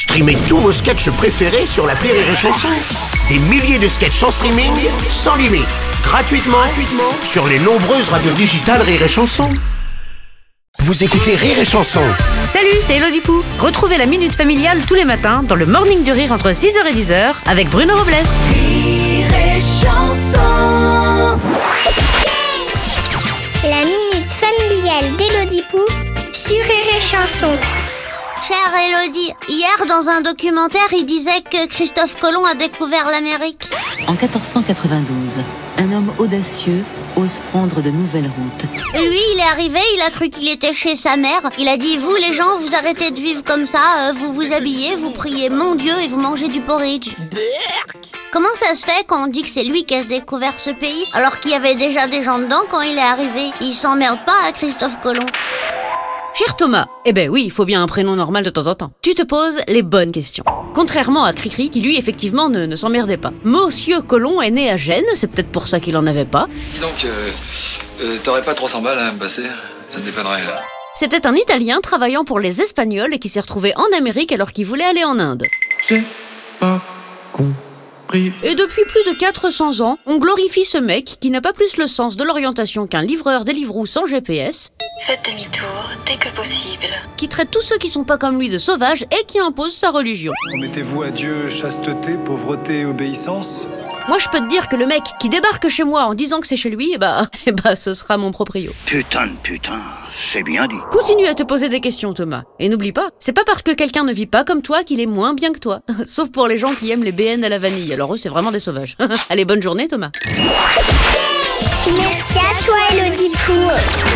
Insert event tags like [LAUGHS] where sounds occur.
Streamez tous vos sketchs préférés sur la Rire et Chanson. Des milliers de sketchs en streaming, sans limite, gratuitement, gratuitement sur les nombreuses radios digitales Rire et Chanson. Vous écoutez Rire et Chanson Salut, c'est Elodie Pou. Retrouvez la Minute Familiale tous les matins dans le Morning du Rire entre 6h et 10h avec Bruno Robles. La minute familiale d'Élodie Pou sur Rire et Chanson. Chère Elodie, hier dans un documentaire, il disait que Christophe Colomb a découvert l'Amérique. En 1492, un homme audacieux ose prendre de nouvelles routes. Et lui, il est arrivé, il a cru qu'il était chez sa mère. Il a dit, vous les gens, vous arrêtez de vivre comme ça, euh, vous vous habillez, vous priez mon Dieu et vous mangez du porridge. Comment ça se fait quand on dit que c'est lui qui a découvert ce pays alors qu'il y avait déjà des gens dedans quand il est arrivé? Il s'emmerde pas à Christophe Colomb. Cher Thomas, eh ben oui, il faut bien un prénom normal de temps en temps. Tu te poses les bonnes questions. Contrairement à Cricri qui lui effectivement ne, ne s'emmerdait pas. Monsieur Colomb est né à Gênes, c'est peut-être pour ça qu'il en avait pas. Dis donc, euh, euh, t'aurais pas 300 balles à me passer Ça me dépannerait là. C'était un Italien travaillant pour les Espagnols et qui s'est retrouvé en Amérique alors qu'il voulait aller en Inde. Pas. Et depuis plus de 400 ans, on glorifie ce mec qui n'a pas plus le sens de l'orientation qu'un livreur Deliveroo sans GPS, Faites demi-tour dès que possible. qui traite tous ceux qui sont pas comme lui de sauvages et qui impose sa religion. Promettez-vous à Dieu chasteté, pauvreté et obéissance Moi je peux te dire que le mec qui débarque chez moi en disant que c'est chez lui, eh bah, [LAUGHS] eh bah ce sera mon proprio. Putain de putain, c'est bien dit. Continue à te poser des questions Thomas. Et n'oublie pas, c'est pas parce que quelqu'un ne vit pas comme toi qu'il est moins bien que toi. [LAUGHS] Sauf pour les gens qui aiment les BN à la vanille, alors eux c'est vraiment des sauvages. [LAUGHS] Allez, bonne journée Thomas. Merci à toi Pou. Chanson.